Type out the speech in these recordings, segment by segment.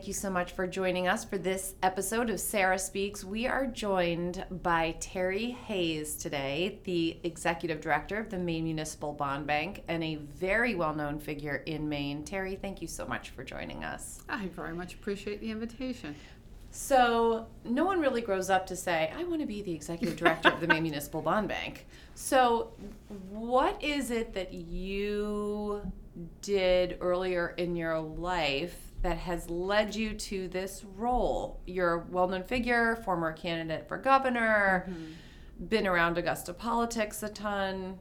thank you so much for joining us for this episode of Sarah Speaks. We are joined by Terry Hayes today, the Executive Director of the Maine Municipal Bond Bank and a very well known figure in Maine. Terry, thank you so much for joining us. I very much appreciate the invitation. So, no one really grows up to say, I want to be the executive director of the Maine Municipal Bond Bank. So, what is it that you did earlier in your life that has led you to this role? You're a well known figure, former candidate for governor, mm-hmm. been around Augusta politics a ton.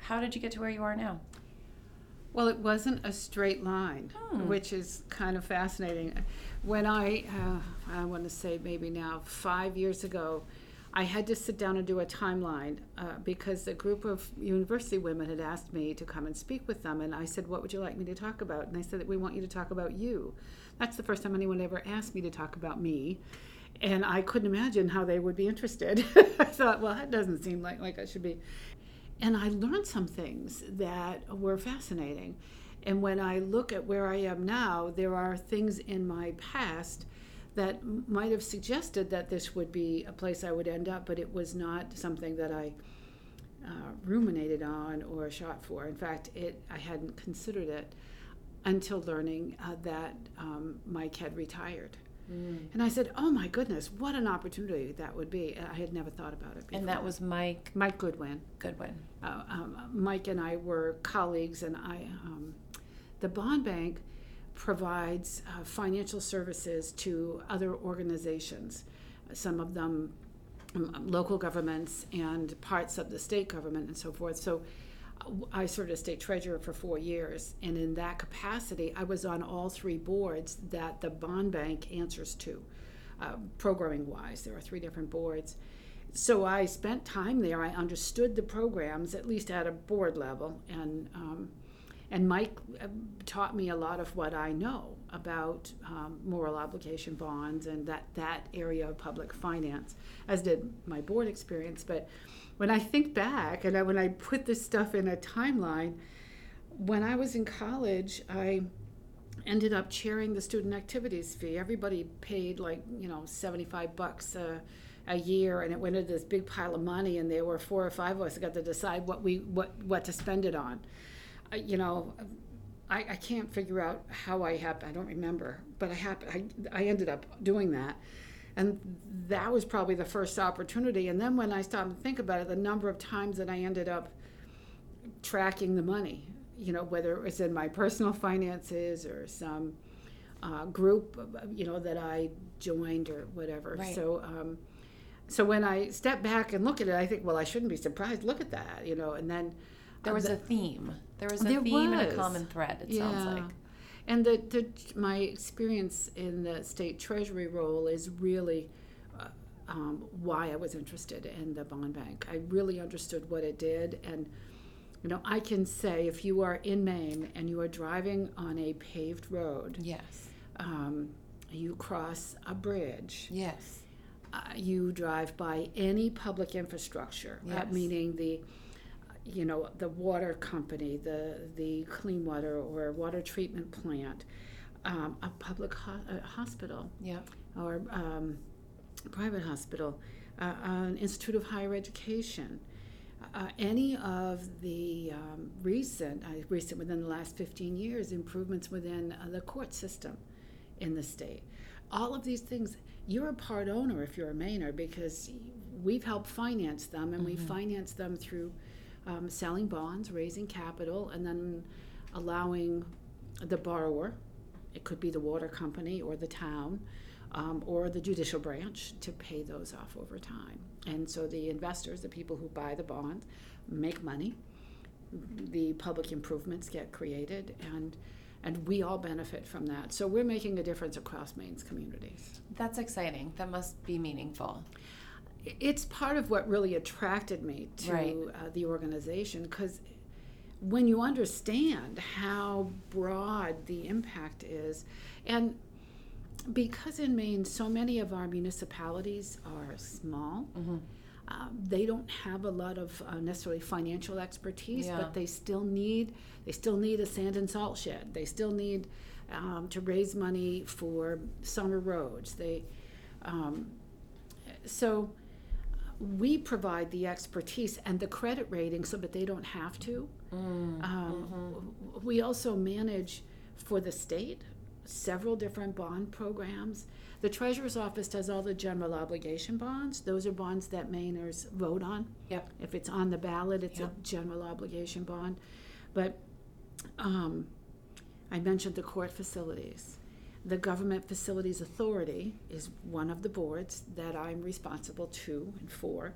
How did you get to where you are now? Well, it wasn't a straight line, hmm. which is kind of fascinating. When I, uh, I want to say maybe now five years ago, I had to sit down and do a timeline uh, because a group of university women had asked me to come and speak with them. And I said, What would you like me to talk about? And they said, that We want you to talk about you. That's the first time anyone ever asked me to talk about me. And I couldn't imagine how they would be interested. I thought, Well, that doesn't seem like, like I should be. And I learned some things that were fascinating. And when I look at where I am now, there are things in my past that might have suggested that this would be a place I would end up, but it was not something that I uh, ruminated on or shot for. In fact, it I hadn't considered it until learning uh, that um, Mike had retired. Mm. And I said, "Oh my goodness, what an opportunity that would be!" I had never thought about it. Before. And that was Mike. Mike Goodwin. Goodwin. Uh, um, Mike and I were colleagues, and I, um, the bond bank provides uh, financial services to other organizations, some of them um, local governments and parts of the state government and so forth. So I served as state treasurer for four years, and in that capacity, I was on all three boards that the bond bank answers to, uh, programming wise. There are three different boards. So I spent time there. I understood the programs, at least at a board level, and um, and Mike uh, taught me a lot of what I know about um, moral obligation bonds and that, that area of public finance, as did my board experience. But when I think back and I, when I put this stuff in a timeline, when I was in college, I ended up chairing the student activities fee. Everybody paid like, you know, 75 bucks a, a year and it went into this big pile of money and there were four or five of us that got to decide what we what what to spend it on you know, I, I can't figure out how I happened. I don't remember, but I happened. I, I ended up doing that, and that was probably the first opportunity. And then when I started to think about it, the number of times that I ended up tracking the money, you know, whether it was in my personal finances or some uh, group, you know, that I joined or whatever. Right. So. Um, so when I step back and look at it, I think, well, I shouldn't be surprised. Look at that, you know, and then there was a theme. There was a there theme was. and a common thread. It yeah. sounds like. And the, the my experience in the state treasury role is really uh, um, why I was interested in the bond bank. I really understood what it did, and you know, I can say if you are in Maine and you are driving on a paved road, yes, um, you cross a bridge, yes, uh, you drive by any public infrastructure, yes. uh, meaning the you know, the water company, the, the clean water or water treatment plant, um, a public ho- a hospital, yeah. or um, private hospital, uh, an institute of higher education. Uh, any of the um, recent, uh, recent within the last 15 years, improvements within uh, the court system in the state. All of these things, you're a part owner if you're a Mainer because we've helped finance them and mm-hmm. we finance them through um, selling bonds, raising capital, and then allowing the borrower, it could be the water company or the town, um, or the judicial branch to pay those off over time. And so the investors, the people who buy the bond, make money. The public improvements get created, and and we all benefit from that. So we're making a difference across Maine's communities. That's exciting. That must be meaningful it's part of what really attracted me to right. uh, the organization because when you understand how broad the impact is and because in Maine so many of our municipalities are small mm-hmm. uh, they don't have a lot of uh, necessarily financial expertise yeah. but they still need they still need a sand and salt shed they still need um, to raise money for summer roads. They, um, so we provide the expertise and the credit rating so that they don't have to. Mm, Um, mhm. We also manage for the state several different bond programs. The treasurer's office does all the general obligation bonds. Those are bonds that Mainers vote on. Yep. If it's on the ballot, it's Yep. a general obligation bond. But um, I mentioned the court facilities. The Government Facilities Authority is one of the boards that I'm responsible to and for.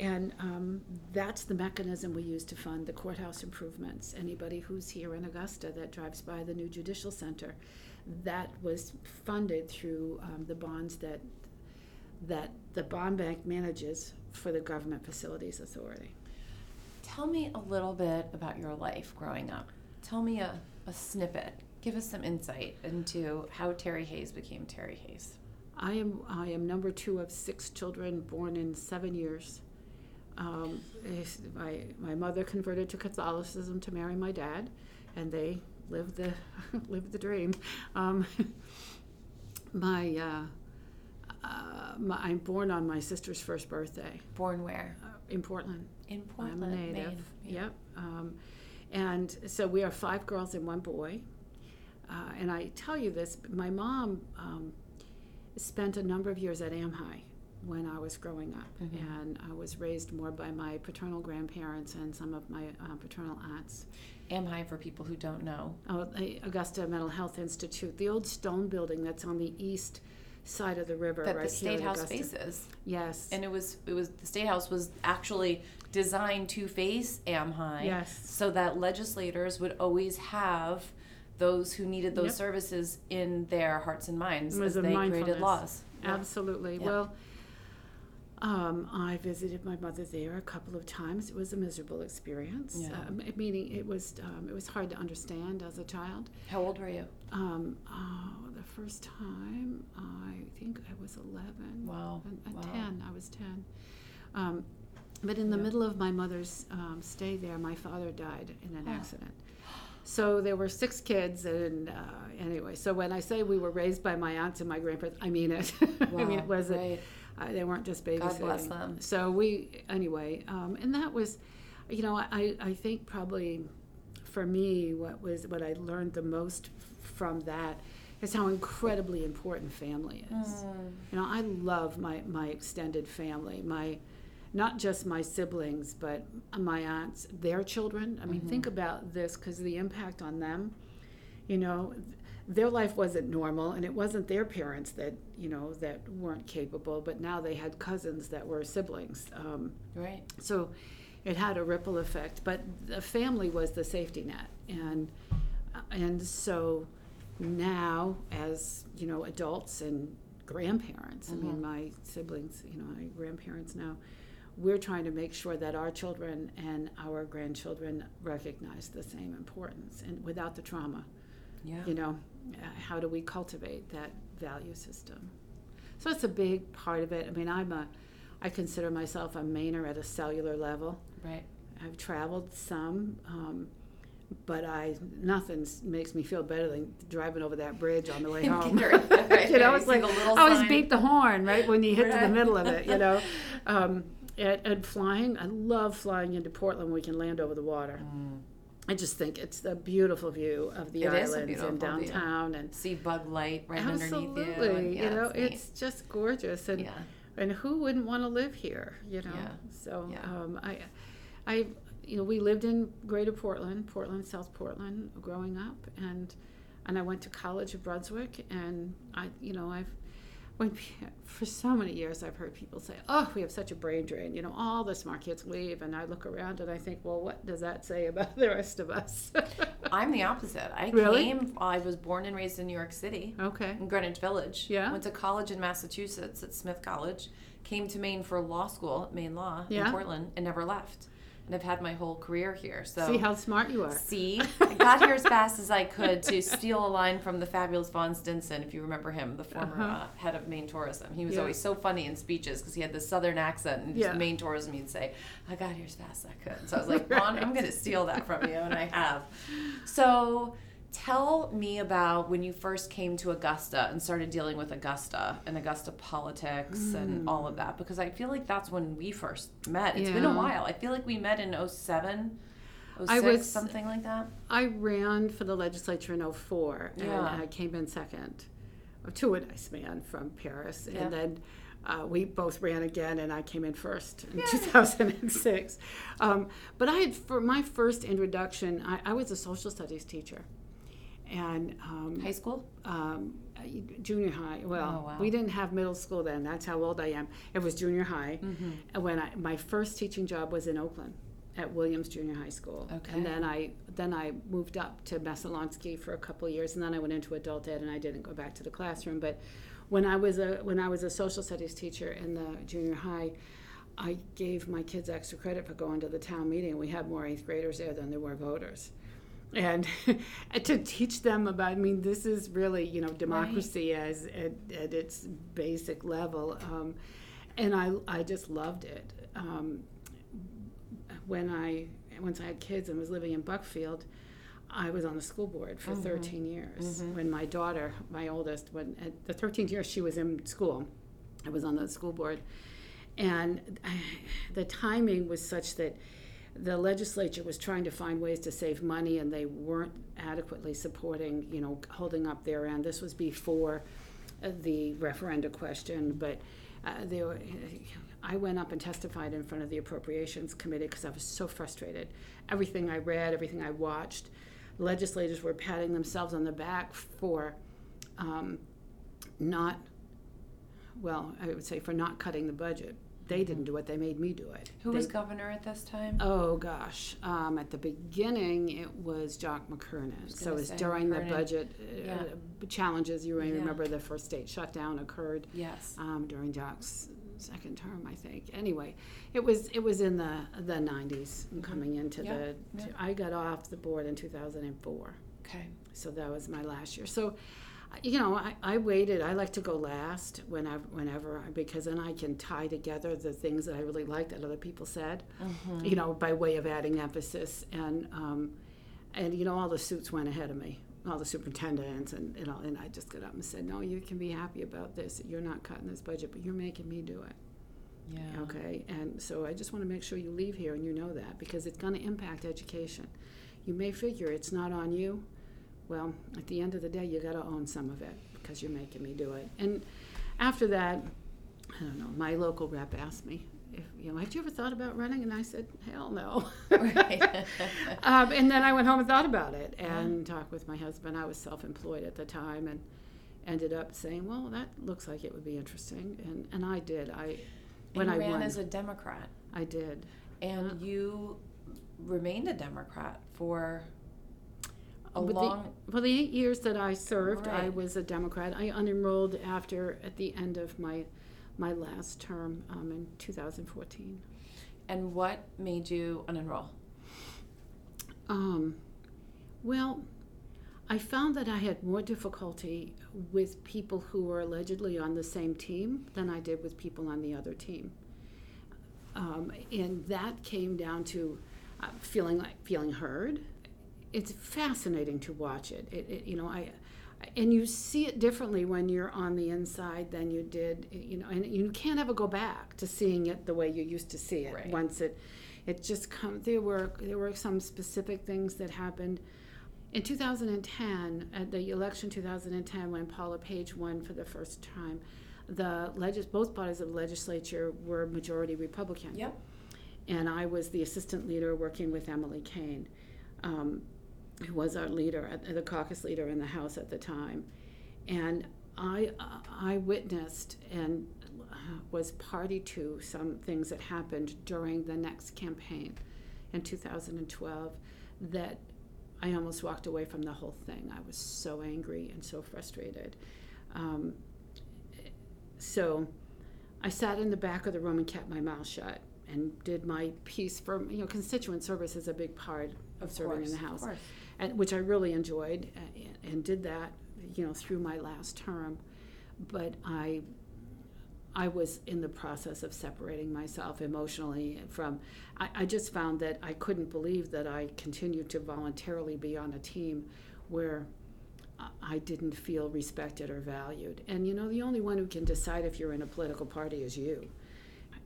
And um, that's the mechanism we use to fund the courthouse improvements. Anybody who's here in Augusta that drives by the new judicial center, that was funded through um, the bonds that that the bond bank manages for the Government Facilities Authority. Tell me a little bit about your life growing up. Tell me a, a snippet. Give us some insight into how Terry Hayes became Terry Hayes. I am I am number two of six children born in seven years. Um, my my mother converted to Catholicism to marry my dad, and they lived the lived the dream. Um, my, uh, uh, my I'm born on my sister's first birthday Born where? uh, in Portland. In Portland, I'm a native. Maine. Yeah. Yep. Um, and so we are five girls and one boy. Uh, and I tell you this, my mom um, spent a number of years at Amhi when I was growing up, Mhm. and I was raised more by my paternal grandparents and some of my uh, paternal aunts. Amhi, for people who don't know. Oh, Augusta Mental Health Institute, the old stone building that's on the east side of the river, that right the state house faces Yes. and it was it was the state house was actually designed to face AMHI yes. so that legislators would always have those who needed those Yep. services in their hearts and minds as they created laws Absolutely. Yeah. Well, um, I visited my mother there a couple of times. It was a miserable experience. Yeah. Um, meaning, it was um, it was hard to understand as a child. how old were you Um, oh, the first time I think I was eleven. wow at Wow. ten, I was ten. Um, but in the Yeah. middle of my mother's um, stay there, my father died in an Oh. accident. So there were six kids, and uh, anyway, so when I say we were raised by my aunts and my grandparents, I mean it. I mean, it wasn't. right. Uh, they weren't just babysitting. God bless them. So we, anyway, um, and that was, you know, I, I think probably for me, what was what I learned the most from that is how incredibly important family is. Mm. You know, I love my, my extended family, my not just my siblings, but my aunts, their children. I mean, Mhm. think about this because the impact on them. You know, their life wasn't normal, and it wasn't their parents that you know that weren't capable. But now they had cousins that were siblings. Um, right so it had a ripple effect. But the family was the safety net, and and so now as you know adults and grandparents. I mean, Mhm. my siblings, you know, my grandparents now. We're trying to make sure that our children and our grandchildren recognize the same importance, and without the trauma, yeah you know, uh, how do we cultivate that value system? So it's a big part of it. I mean, I'm a, I consider myself a Mainer at a cellular level. right I've traveled some, um, but I nothing makes me feel better than driving over that bridge on the way home. Right, you know, it's like I always beat the horn right when you hit to the middle of it. You know, um, and, and flying. I love flying into Portland. We can land over the water. Mm. I just think it's the beautiful view of the It is a islands and view. downtown and see bug light right absolutely underneath you and, yeah, know neat. it's just gorgeous and yeah and who wouldn't want to live here you know Yeah. so Yeah. um, i i you know we lived in greater portland portland south portland growing up and and i went to college at brunswick and i you know i've when for so many years i've heard people say oh we have such a brain drain you know all the smart kids leave and i look around and i think well what does that say about the rest of us i'm the opposite i Really? came i was born and raised in new york city okay in Greenwich Village. Yeah. Went to college in Massachusetts at Smith College. Came to Maine for law school at Maine Law Yeah. in Portland and never left. And I've had my whole career here. So see how smart you are See, I got here as fast as I could to steal a line from the fabulous Von Stinson, if you remember him, the former Uh-huh. uh, head of Maine Tourism. He was Yeah. always so funny in speeches because he had this southern accent and Yeah. Maine Tourism. He'd say, "I got here as fast as I could." So I was like, "Ron, I'm going to steal that from you," and I have. So, Tell me about when you first came to Augusta and started dealing with Augusta and Augusta politics and all of that because I feel like that's when we first met. It's been a while. I feel like we met in 07, 06, I was- something like that. I ran for the legislature in 04 and Yeah. I came in second to a nice man from Paris. Yeah. And then uh, we both ran again and I came in first in 2006. Um, but I had, for my first introduction, I, I was a social studies teacher. And um, High school? um, junior high. Well, Oh, wow. we didn't have middle school then. That's how old I am. It was junior high. Mm-hmm. When I, my first teaching job was in Oakland at Williams Junior High School. Okay. And then I then I moved up to Messalonskee for a couple of years, and then I went into adult ed, and I didn't go back to the classroom. But when I was a when I was a social studies teacher in the junior high. I gave my kids extra credit for going to the town meeting. We had more eighth graders there than there were voters and to teach them about i mean this is really you know democracy as at, at its basic level um, and I, I just loved it. Um, when i once i had kids and was living in buckfield i was on the school board for 13 years. When my daughter my oldest when at the 13th year she was in school i was on the school board. And the timing was such that the legislature was trying to find ways to save money and they weren't adequately supporting, you know, holding up their end. This was before uh, the referenda question, but uh, there were, I went up and testified in front of the Appropriations Committee because I was so frustrated. Everything I read, everything I watched, legislators were patting themselves on the back for um, not, well, I would say for not cutting the budget. They didn't do it, they made me do it. Who They- was governor at this time? Oh gosh, um, at the beginning it was Jock McKernan. So it was during the budget uh, Yeah. challenges. You may Yeah. remember the first state shutdown occurred yes. um, during Jock's second term, I think. Anyway, it was it was in the the 90s and coming into Mm-hmm. Yeah, the. yeah. I got off the board in 2004 Okay. so that was my last year. So, you know, I, I waited. I like to go last whenever, whenever, because then I can tie together the things that I really liked that other people said, Mm-hmm. you know, by way of adding emphasis. And, um, and you know, all the suits went ahead of me, all the superintendents, and you know, and I just got up and said, no, you can be happy about this. You're not cutting this budget, but you're making me do it. Yeah. Okay, and so I just want to make sure you leave here and you know that because it's going to impact education. You may figure it's not on you. Well, at the end of the day, you got to own some of it because you're making me do it. And after that, I don't know. My local rep asked me, if, you know, had you ever thought about running? And I said, hell no. Right. um, and then I went home and thought about it and talked with my husband. I was self-employed at the time and ended up saying, well, that looks like it would be interesting. And, and I did. I when I ran won, as a Democrat, I did. and you remained a Democrat for a With long. the, well, the eight years that I served, I Right. was a Democrat. I unenrolled after at the end of my my last term um, in 2014. and what made you unenroll? Um, well, I found that I had more difficulty with people who were allegedly on the same team than I did with people on the other team. Um, and that came down to uh, feeling like feeling heard. It's fascinating to watch it. It, it. You know, I and you see it differently when you're on the inside than you did. You know, and you can't ever go back to seeing it the way you used to see it Right. once it it just come there were there were some specific things that happened in 2010 at the election 2010 when Paul LePage won for the first time the legis- both bodies of the legislature were majority republican Yep. and i was the assistant leader working with Emily Cain um, who was our leader at, the caucus leader in the house at the time and i i witnessed and was party to some things that happened during the next campaign in 2012 that I almost walked away from the whole thing. I was so angry and so frustrated. Um, so I sat in the back of the room and kept my mouth shut and did my piece for, you know, constituent service is a big part of, serving course, in the of House, course. and, which I really enjoyed uh, and did that, you know, through my last term. But I I was in the process of separating myself emotionally from. I, I just found that I couldn't believe that I continued to voluntarily be on a team where I- I didn't feel respected or valued. And you know, the only one who can decide if you're in a political party is you.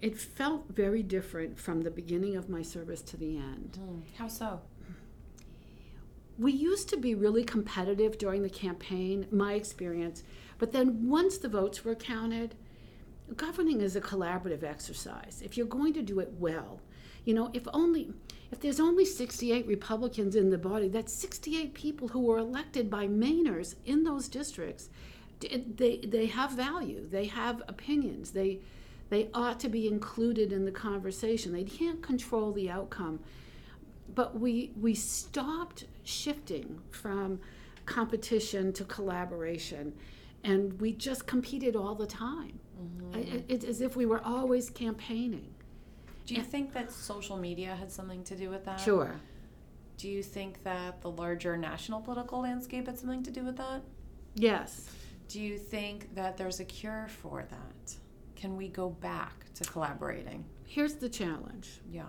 It felt very different from the beginning of my service to the end. Mm, how so? We used to be really competitive during the campaign, my experience, but then once the votes were counted, governing is a collaborative exercise. If you're going to do it well, you know, if only if there's only 68 Republicans in the body, that's 68 people who were elected by Mainers in those districts. They they have value. They have opinions. They they ought to be included in the conversation. They can't control the outcome but we we stopped shifting from competition to collaboration and we just competed all the time mm-hmm. I- it's as if we were always campaigning Do you think that social media had something to do with that? sure Do you think that the larger national political landscape had something to do with that? yes Do you think that there's a cure for that? Can we go back to collaborating? here's the challenge Yeah.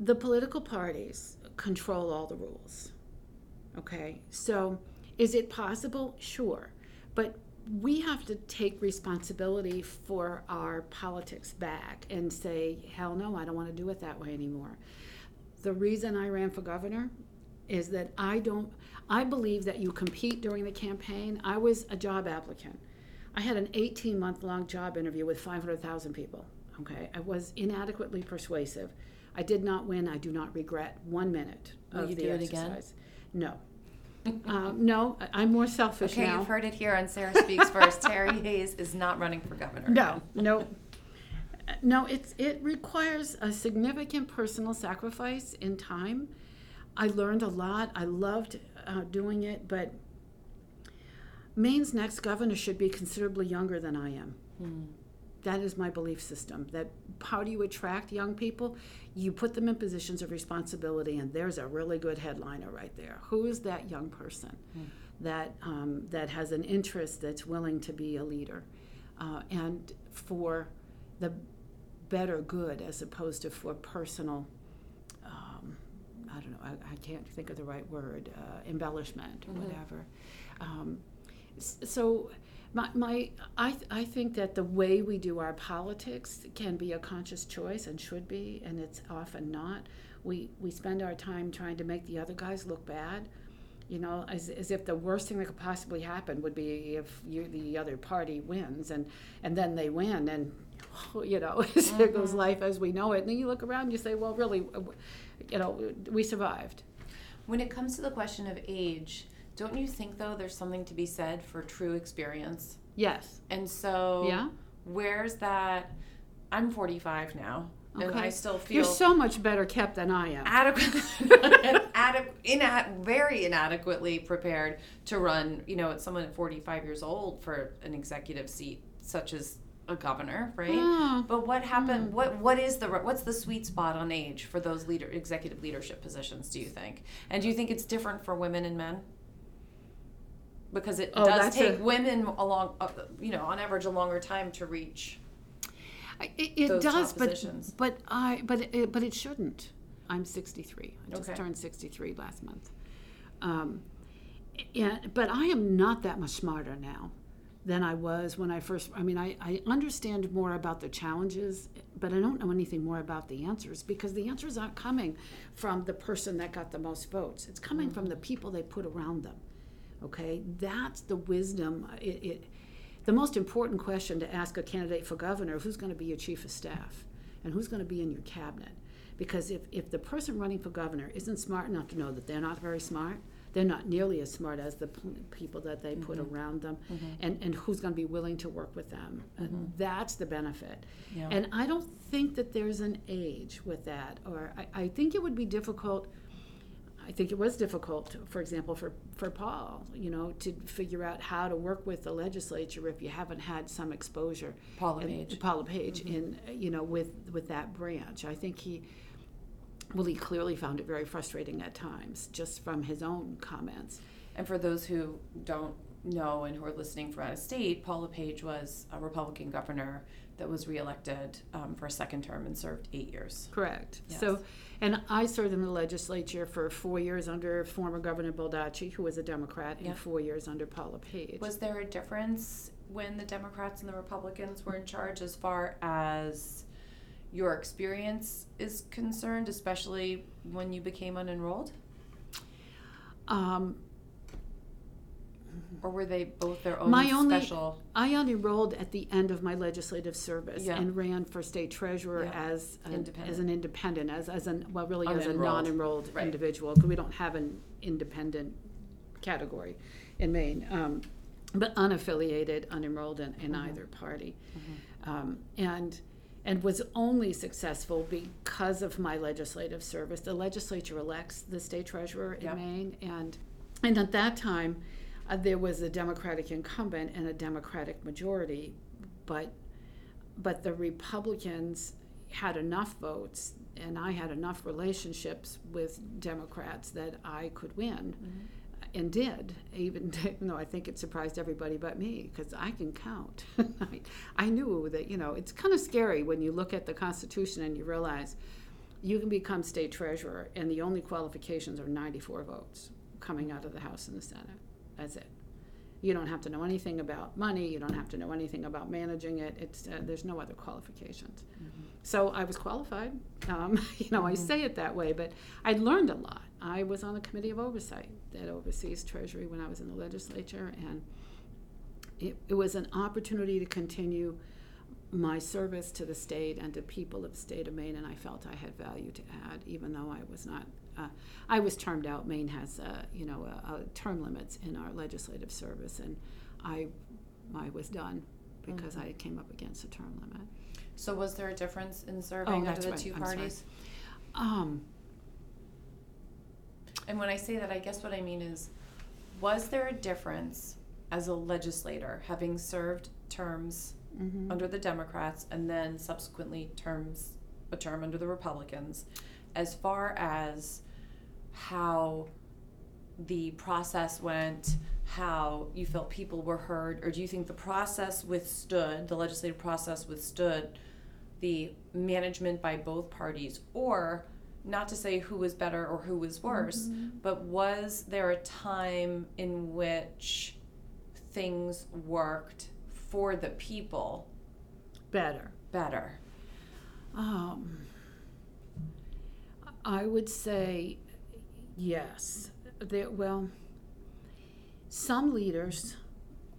the political parties control all the rules. Okay, so is it possible? Sure. But we have to take responsibility for our politics back and say, hell no, I don't want to do it that way anymore. The reason I ran for governor is that I don't, I believe that you compete during the campaign. I was a job applicant. I had an 18 month long job interview with 500,000 people. Okay, I was inadequately persuasive. I did not win. I do not regret one minute Will of you the do it again? exercise. No. um, no, I'm more selfish now. Okay, now. you've heard it here on Sarah Speaks First. Terry Hayes is not running for governor. No, no, no. It's it requires a significant personal sacrifice in time. I learned a lot. I loved uh, doing it, but Maine's next governor should be considerably younger than I am. Hmm. That is my belief system. That how do you attract young people? You put them in positions of responsibility, and there's a really good headliner right there. Who is that young person that um, that has an interest that's willing to be a leader, uh, and for the better good as opposed to for personal. Um, I don't know. I, I can't think of the right word. Uh, embellishment or Mhm. whatever. Um, so my, my I, th- I think that the way we do our politics can be a conscious choice and should be and it's often not. We we spend our time trying to make the other guys look bad you know as, as if the worst thing that could possibly happen would be if you the other party wins and and then they win and you know there goes life as we know it and then you look around and you say well really uh, you know we survived. When it comes to the question of age, don't you think though there's something to be said for true experience? yes And so yeah where's that I'm 45 now and I still feel you're so much better kept than i am adequate, adequate inad- very inadequately prepared to run, you know, someone at 45 years old for an executive seat such as a governor, right? Oh. But what happened? Hmm. What what is the what's the sweet spot on age for those leader executive leadership positions? Do you think? And do you think it's different for women and men? Because it Oh, does take a- women along, uh, you know, on average, a longer time to reach. It, it those does, but positions. but I but it, but it shouldn't. I'm 63. I just Okay. turned 63 last month. Um, and but I am not that much smarter now than I was when I first. I mean, I, I understand more about the challenges, but I don't know anything more about the answers because the answers aren't coming from the person that got the most votes. It's coming from the people they put around them. Okay, that's the wisdom. It, it the most important question to ask a candidate for governor who's going to be your chief of staff? And who's going to be in your cabinet? Because if, if the person running for governor isn't smart enough to know that they're not very smart they're not nearly as smart as the p- people that they put mm-hmm. around them mm-hmm. and, and who's going to be willing to work with them? And that's the benefit. Yeah. and i don't think that there's an age with that or I, I think it would be difficult I think it was difficult, for example, for, for Paul, you know, to figure out how to work with the legislature if you haven't had some exposure. Paula and- Page. Paul LePage mm-hmm. in, you know, with, with that branch. I think he, well, he clearly found it very frustrating at times, just from his own comments. And for those who don't know and who are listening from out of state, Paul LePage was a Republican governor that was reelected um, for a second term and served eight years. Correct. Yes. So, and I served in the legislature for four years under former Governor Baldacci, who was a Democrat, Yeah. and four years under Paul LePage. Was there a difference when the Democrats and the Republicans were in charge as far as your experience is concerned, especially when you became unenrolled? um, Or were they both their own My only- special? I unenrolled at the end of my legislative service Yeah. and ran for state treasurer Yeah. as an, Independent. as an independent, as, as an well, really as a non-enrolled Right. individual because we don't have an independent category in Maine, um, but unaffiliated, unenrolled in, in either party, um, and and was only successful because of my legislative service. The legislature elects the state treasurer in Yeah. Maine, and and at that time, uh, there was a Democratic incumbent and a Democratic majority, but but the Republicans had enough votes, and I had enough relationships with Democrats that I could win, and did. Even though I think it surprised everybody but me, because I can count. I, I knew that you know it's kind of scary when you look at the Constitution and you realize you can become state treasurer, and the only qualifications are 94 votes coming out of the House and the Senate. That's it. You don't have to know anything about money. You don't have to know anything about managing it. It's uh, there's no other qualifications. So I was qualified. Um, you know, I say it that way, but I learned a lot. I was on the committee of oversight that oversees Treasury when I was in the legislature, and it, it was an opportunity to continue my service to the state and to people of the state of Maine, and I felt I had value to add, even though I was not. Uh, I was termed out. Maine has, uh, you know, uh, uh, term limits in our legislative service, and I, I was done because I came up against a term limit. So was there a difference in serving under the right. two I'm parties? Um, And when I say that, I guess what I mean is, was there a difference as a legislator, having served terms mhm. under the Democrats and then subsequently terms a term under the Republicans, as far as how the process went, how you felt people were heard, or do you think the process withstood, the legislative process withstood the management by both parties, or not to say who was better or who was worse, but was there a time in which things worked for the people better. better? Um, I would say yes. There, well, some leaders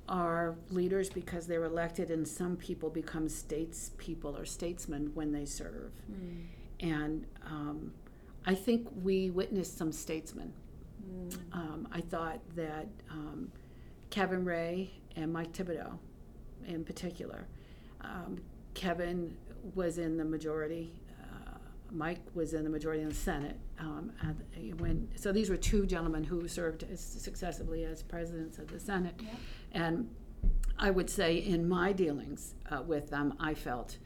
are leaders because they're elected, and some people become statespeople or statesmen when they serve. And um, I think we witnessed some statesmen. Um, I thought that um, Kevin Raye and Mike Thibodeau, in particular, um, Kevin was in the majority. Uh, Mike was in the majority in the Senate. Um, and when so these were two gentlemen who served as successively as presidents of the Senate, Yeah. and I would say in my dealings uh, with them, I felt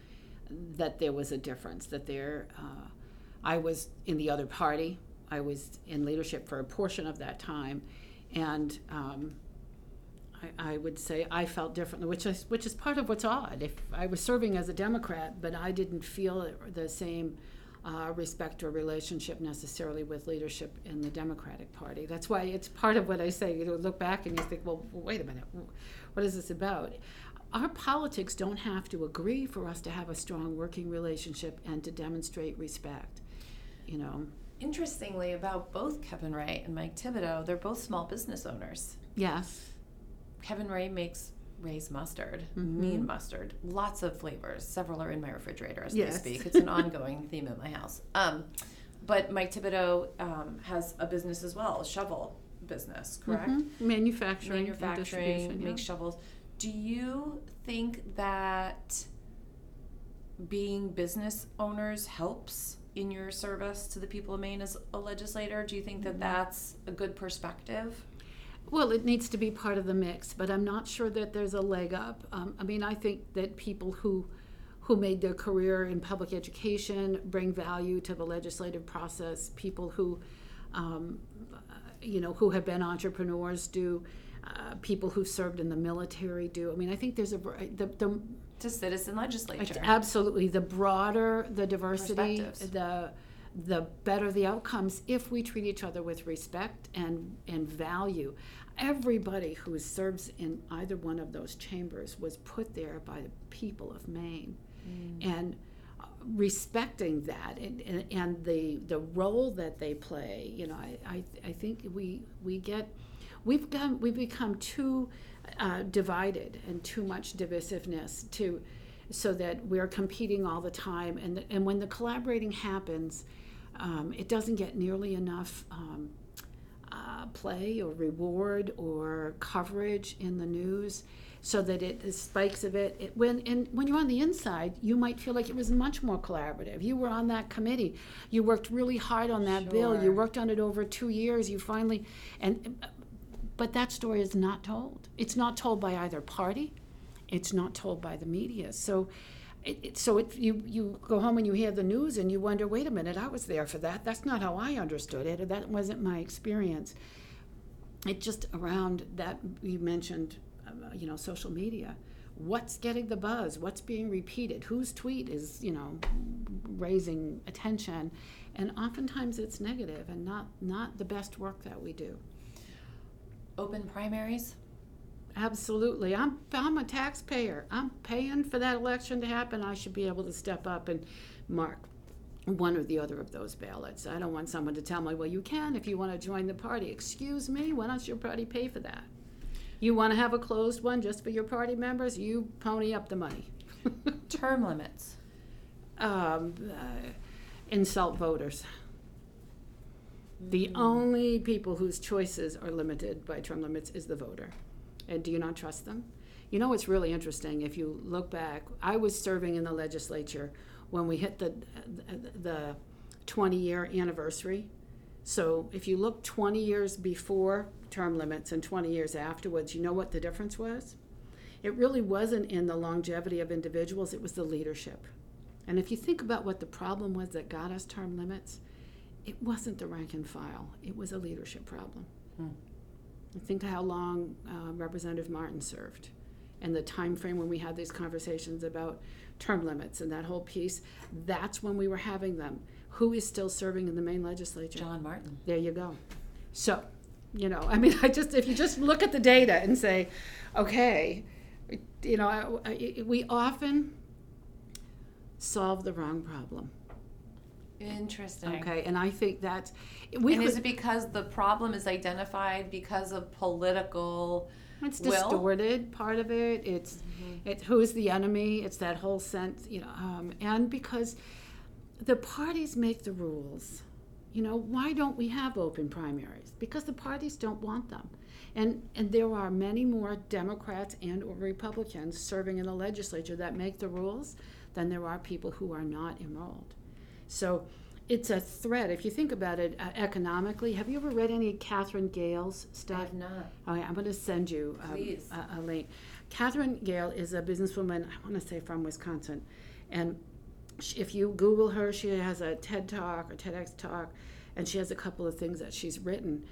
that there was a difference. That there, uh, I was in the other party. I was in leadership for a portion of that time, and um, I, I would say I felt differently, which is which is part of what's odd. If I was serving as a Democrat, but I didn't feel the same uh, respect or relationship necessarily with leadership in the Democratic Party. That's why it's part of what I say. You know, look back and you think, well, wait a minute, what is this about? Our politics don't have to agree for us to have a strong working relationship and to demonstrate respect. You know. Interestingly, about both Kevin Raye and Mike Thibodeau, they're both small business owners. Yes. Kevin Raye makes Raye's mustard, Mhm. mean mustard, lots of flavors. Several are in my refrigerator as Yes. we speak. It's an ongoing theme at my house. Um, but Mike Thibodeau um, has a business as well, a shovel business, correct? Mhm. Manufacturing. and Manufacturing, yeah. makes shovels. Do you think that being business owners helps in your service to the people of Maine as a legislator? Do you think Mm-hmm. that that's a good perspective? Well, it needs to be part of the mix, but I'm not sure that there's a leg up. Um, I mean, I think that people who who made their career in public education bring value to the legislative process. People who, um, you know, who have been entrepreneurs do. uh, people who served in the military do. I mean, I think there's a the, the to citizen legislature. Absolutely, the broader the diversity, the the better the outcomes if we treat each other with respect and and value. Everybody who serves in either one of those chambers was put there by the people of Maine, and uh, respecting that and, and, and the the role that they play. You know, I, I, I think we we get we've gone we've become too uh, divided and too much divisiveness to so that we're competing all the time and and when the collaborating happens um, it doesn't get nearly enough um, uh, play or reward or coverage in the news so that it the spikes of it, it when and when you're on the inside you might feel like it was much more collaborative you were on that committee you worked really hard on that bill you worked on it over two years you finally and but that story is not told. It's not told by either party. It's not told by the media. So, it, it, so it, you you go home and you hear the news and you wonder, wait a minute, I was there for that. That's not how I understood it. That wasn't my experience. It just around that you mentioned, uh, you know, social media. What's getting the buzz? What's being repeated? Whose tweet is you know raising attention? And oftentimes it's negative and not not the best work that we do. Open primaries. Absolutely. I'm, I'm a taxpayer. I'm paying for that election to happen. I should be able to step up and mark one or the other of those ballots. I don't want someone to tell me, well, you can if you want to join the party. Excuse me, why don't your party pay for that? You want to have a closed one just for your party members? You pony up the money. Term limits. um, uh, insult voters. The only people whose choices are limited by term limits is the voter. And do you not trust them? You know what's really interesting? If you look back, I was serving in the legislature when we hit the the 20 year anniversary. So if you look 20 years before term limits and 20 years afterwards, you know what the difference was? It really wasn't in the longevity of individuals, it was the leadership. And if you think about what the problem was that got us term limits, it wasn't the rank and file, it was a leadership problem. Hmm. Think how long uh, Representative Martin served and the time frame when we had these conversations about term limits and that whole piece. That's when we were having them. Who is still serving in the Maine legislature? John Martin. There you go. So, you know, I mean, I just if you just look at the data and say, okay, you know, I, I, we often solve the wrong problem. Interesting. Okay, and I think that we and could, is it because the problem is identified because of political? it's will? distorted part of it. It's it who is the enemy? It's that whole sense, you know, um, and because the parties make the rules. You know, why don't we have open primaries? Because the parties don't want them. And, and there are many more Democrats and or Republicans serving in the legislature that make the rules than there are people who are not enrolled. So it's a threat. If you think about it uh, economically, have you ever read any Katherine Gehl's stuff? I have not. Okay, I'm going to send you um, a, a link. Katherine Gehl is a businesswoman, I want to say from Wisconsin. And she, if you Google her, she has a TED Talk or TEDx Talk, and she has a couple of things that she's written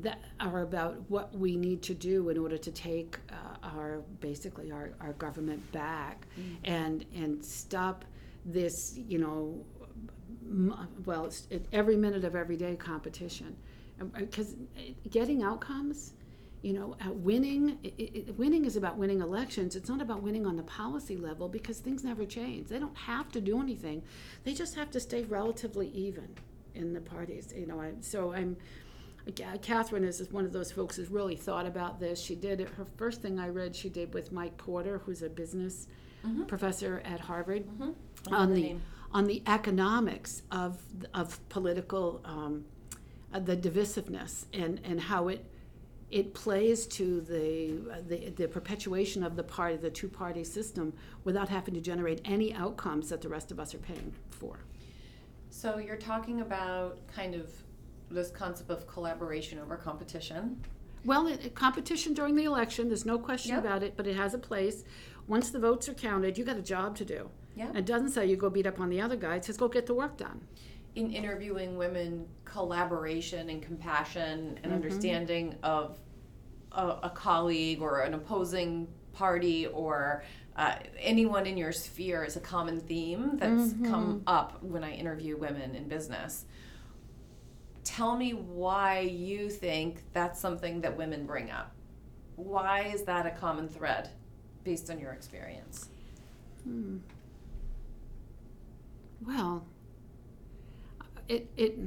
that are about what we need to do in order to take uh, our basically our, our government back and and stop this you know well it's it, every minute of everyday competition because getting outcomes you know uh, winning it, it, winning is about winning elections it's not about winning on the policy level because things never change they don't have to do anything they just have to stay relatively even in the parties you know I, so i'm Ca- Katherine is one of those folks who's really thought about this. She did it. Her first thing I read, she did with Mike Porter, who's a business Mhm. professor at Harvard, Mhm. On the the. On the economics of of political um, uh, the divisiveness and and how it it plays to the, uh, the the perpetuation of the party the two party system without having to generate any outcomes that the rest of us are paying for. So you're talking about kind of this concept of collaboration over competition. Well, it, it- competition during the election, there's no question Yep. about it, but it has a place. Once the votes are counted, you got a job to do. Yeah. It doesn't say you go beat up on the other guy, it says go get the work done. In interviewing women, collaboration and compassion and Mhm. understanding of a, a colleague or an opposing party or uh, anyone in your sphere is a common theme that's Mm-hmm. come up when I interview women in business. Tell me why you think that's something that women bring up. Why is that a common thread based on your experience? Hmm. Well, it it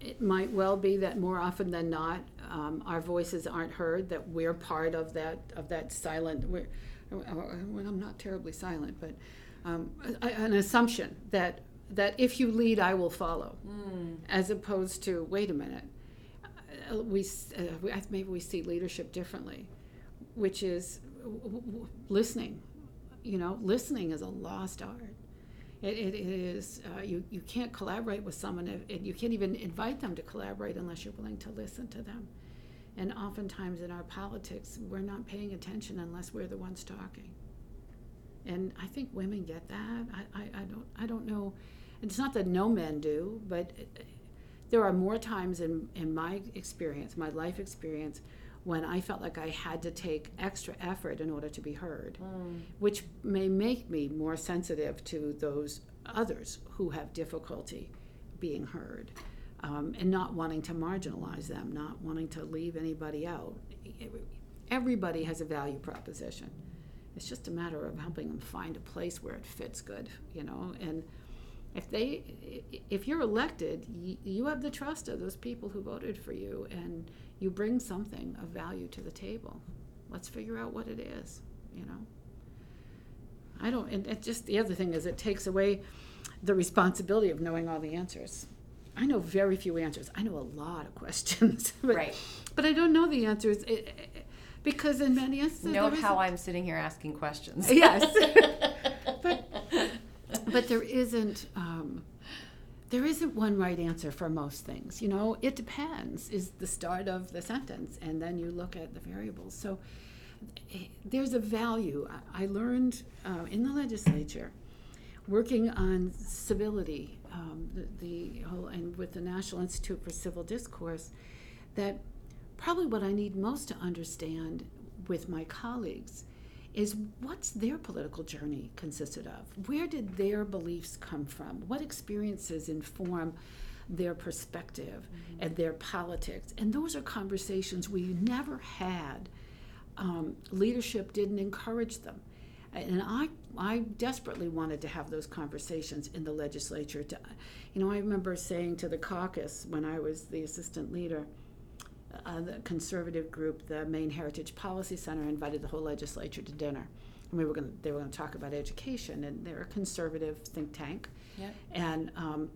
it might well be that more often than not, um, our voices aren't heard. That we're part of that of that silent. We're, well, I'm not terribly silent, but um, a- an assumption that that if you lead, I will follow, as opposed to wait a minute. Uh, we, uh, we maybe we see leadership differently, which is w- w- listening. You know, listening is a lost art. It, it, it is, uh, you, you can't collaborate with someone, if, and you can't even invite them to collaborate unless you're willing to listen to them. And oftentimes in our politics, we're not paying attention unless we're the ones talking. And I think women get that. I, I, I don't I don't know. It's not that no men do, but uh, there are more times in, in my experience, my life experience, when I felt like I had to take extra effort in order to be heard, which may make me more sensitive to those others who have difficulty being heard um, and not wanting to marginalize them, not wanting to leave anybody out. Everybody has a value proposition. It's just a matter of helping them find a place where it fits good, you know, and if they if you're elected you, you have the trust of those people who voted for you and you bring something of value to the table let's figure out what it is you know i don't and it just the other thing is it takes away the responsibility of knowing all the answers i know very few answers i know a lot of questions but, Right. but i don't know the answers it, it- because in many instances Note how I'm sitting here asking questions. Yes. But- but there isn't um, there isn't one right answer for most things you know? It depends is the start of the sentence and then you look at the variables. So eh, there's a value. I learned uh, in the legislature working on civility um, the, the whole and with the national institute for civil discourse that probably what i need most to understand with my colleagues is what's their political journey consisted of? Where did their beliefs come from? What experiences inform their perspective and their politics? And those are conversations we never had. Um, leadership didn't encourage them. And I, I desperately wanted to have those conversations in the legislature. To, you know, I remember saying to the caucus when I was the assistant leader, uh, the conservative group, the Maine Heritage Policy Center, invited the whole legislature to dinner. And we were going they were going to talk about education, and they're a conservative think tank. Yeah. And um,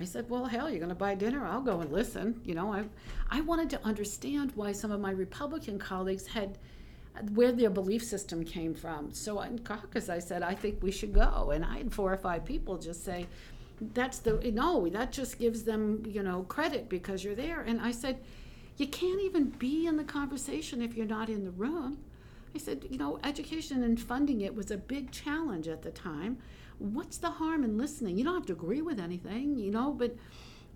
I said, "Well, hell, you're going to buy dinner? I'll go and listen." You know, I I wanted to understand why some of my Republican colleagues had where their belief system came from. So in caucus, I said, "I think we should go," and I had four or five people just say. That's the no. That just gives them, you know, credit because you're there. And I said, you can't even be in the conversation if you're not in the room. I said, you know, education and funding it was a big challenge at the time. What's the harm in listening? You don't have to agree with anything, you know, but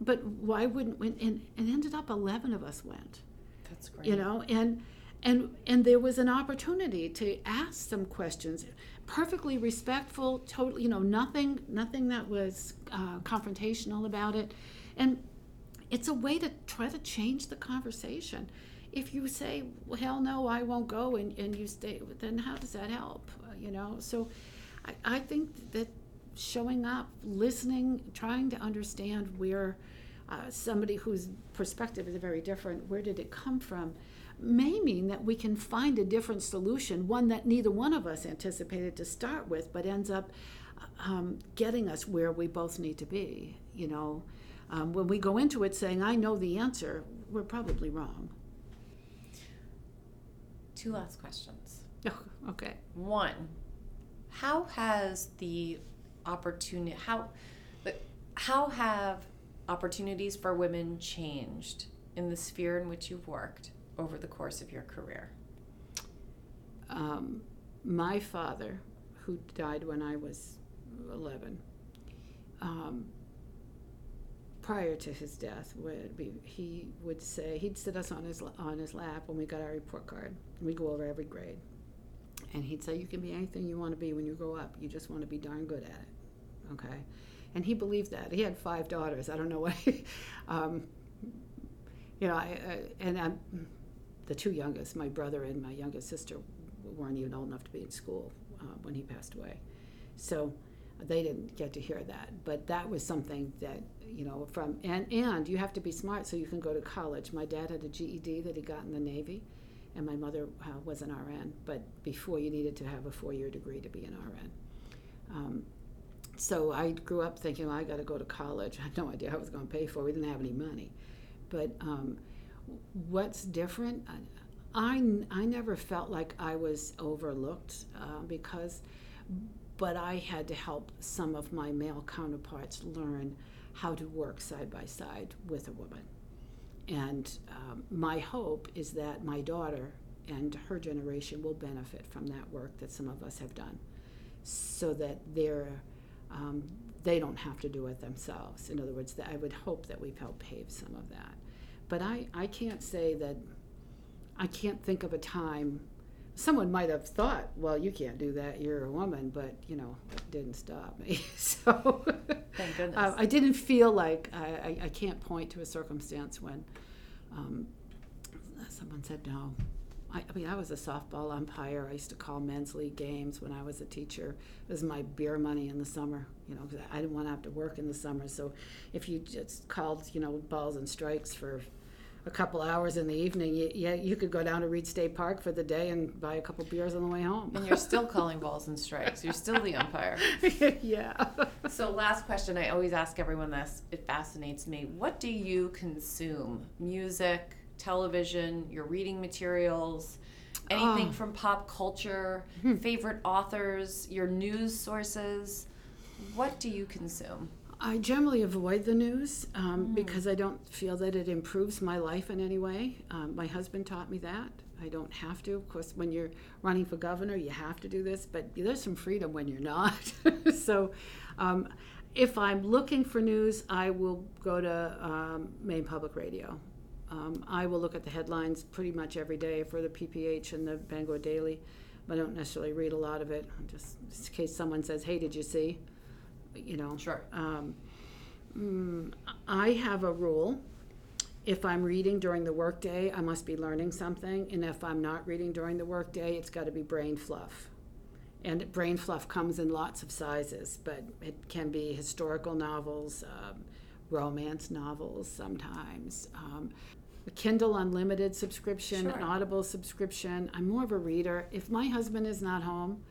but why wouldn't we? And it ended up eleven of us went, That's great. you know, and and and there was an opportunity to ask some questions, perfectly respectful, totally, you know, nothing nothing that was uh, confrontational about it, and it's a way to try to change the conversation. If you say, well, hell no, I won't go, and, and you stay, then how does that help? Uh, you know, so I, I think that showing up, listening, trying to understand where uh, somebody whose perspective is very different, where did it come from, may mean that we can find a different solution, one that neither one of us anticipated to start with, but ends up um, getting us where we both need to be. You know, um, when we go into it saying, I know the answer, we're probably wrong. Two last questions. Oh, okay. One, how has the opportunity how how have opportunities for women changed in the sphere in which you've worked over the course of your career? Um, my father, who died when I was 11, um, prior to his death, would be, he would say he'd sit us on his on his lap when we got our report card. We go over every grade, and he'd say, "You can be anything you want to be when you grow up. You just want to be darn good at it." Okay, and he believed that. He had five daughters. I don't know what. um, you know, I, I and I'm the two youngest. My brother and my youngest sister weren't even old enough to be in school uh, when he passed away, so they didn't get to hear that. But that was something that you know from and and you have to be smart so you can go to college. My dad had a GED that he got in the Navy, and my mother uh, was an RN. But before you needed to have a four-year degree to be an RN. Um, so I grew up thinking well, I got to go to college. I had no idea how I was going to pay for. it. We didn't have any money, but um, what's different? I, I never felt like I was overlooked uh, because, but I had to help some of my male counterparts learn how to work side by side with a woman. And um, my hope is that my daughter and her generation will benefit from that work that some of us have done so that they're um, they don't have to do it themselves. In other words, I would hope that we've helped pave some of that. But I, I can't say that, I can't think of a time. Someone might have thought, well, you can't do that, you're a woman, but, you know, it didn't stop me. so Thank goodness. uh, I didn't feel like, I, I, I can't point to a circumstance when um, someone said no. I, I mean, I was a softball umpire. I used to call men's league games when I was a teacher. It was my beer money in the summer, you know, because I didn't want to have to work in the summer. So if you just called, you know, balls and strikes for a couple hours in the evening, you, yeah, you could go down to Reid State Park for the day and buy a couple beers on the way home. and you're still calling balls and strikes. You're still the umpire. yeah. So, last question I always ask everyone this. It fascinates me. What do you consume? Music, television, your reading materials, anything Oh. from pop culture, Hmm. favorite authors, your news sources? What do you consume? I generally avoid the news um, because I don't feel that it improves my life in any way. Um, my husband taught me that. I don't have to. Of course, when you're running for governor, you have to do this, but there's some freedom when you're not. so, um, if I'm looking for news, I will go to um, Maine Public Radio. Um, I will look at the headlines pretty much every day for the PPH and the Bangor Daily. but I don't necessarily read a lot of it, just in case someone says, "Hey, did you see?" You know. Sure. Um, mm, I have a rule. If I'm reading during the workday, I must be learning something, and if I'm not reading during the workday, it's got to be brain fluff. And brain fluff comes in lots of sizes, but it can be historical novels, um, romance novels sometimes. Um, a Kindle Unlimited subscription, an Audible subscription. I'm more of a reader. If my husband is not home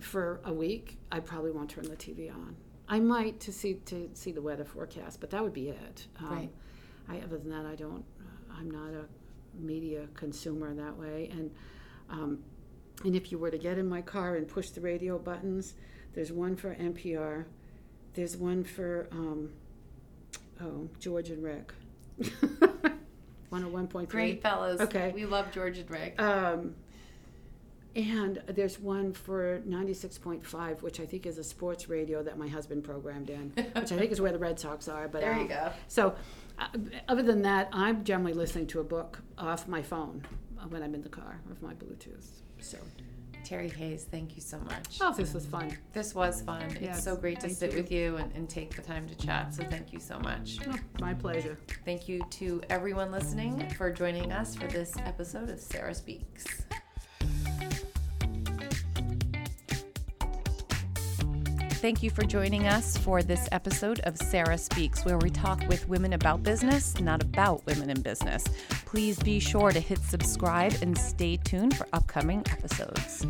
for a week, I probably won't turn the TV on. I might to see to see the weather forecast, but that would be it. Um, Right. I, other than that, I don't. I'm not a media consumer that way. And um, and if you were to get in my car and push the radio buttons, there's one for NPR, there's one for um, oh George and Rick. 101.3. Great fellas. Okay. We love George and Rick. Um, and there's one for 96.5, which I think is a sports radio that my husband programmed in, which I think is where the Red Sox are. But there you um, go. So, uh, other than that, I'm generally listening to a book off my phone uh, when I'm in the car with my Bluetooth. So, Terry Hayes, thank you so much. oh, this was fun. This was fun. Yes, it's so great to thank sit you. with you and, and take the time to chat. So thank you so much. Oh, my pleasure. Thank you to everyone listening for joining us for this episode of Sarah Speaks. Thank you for joining us for this episode of Sarah Speaks, where we talk with women about business, not about women in business. Please be sure to hit subscribe and stay tuned for upcoming episodes.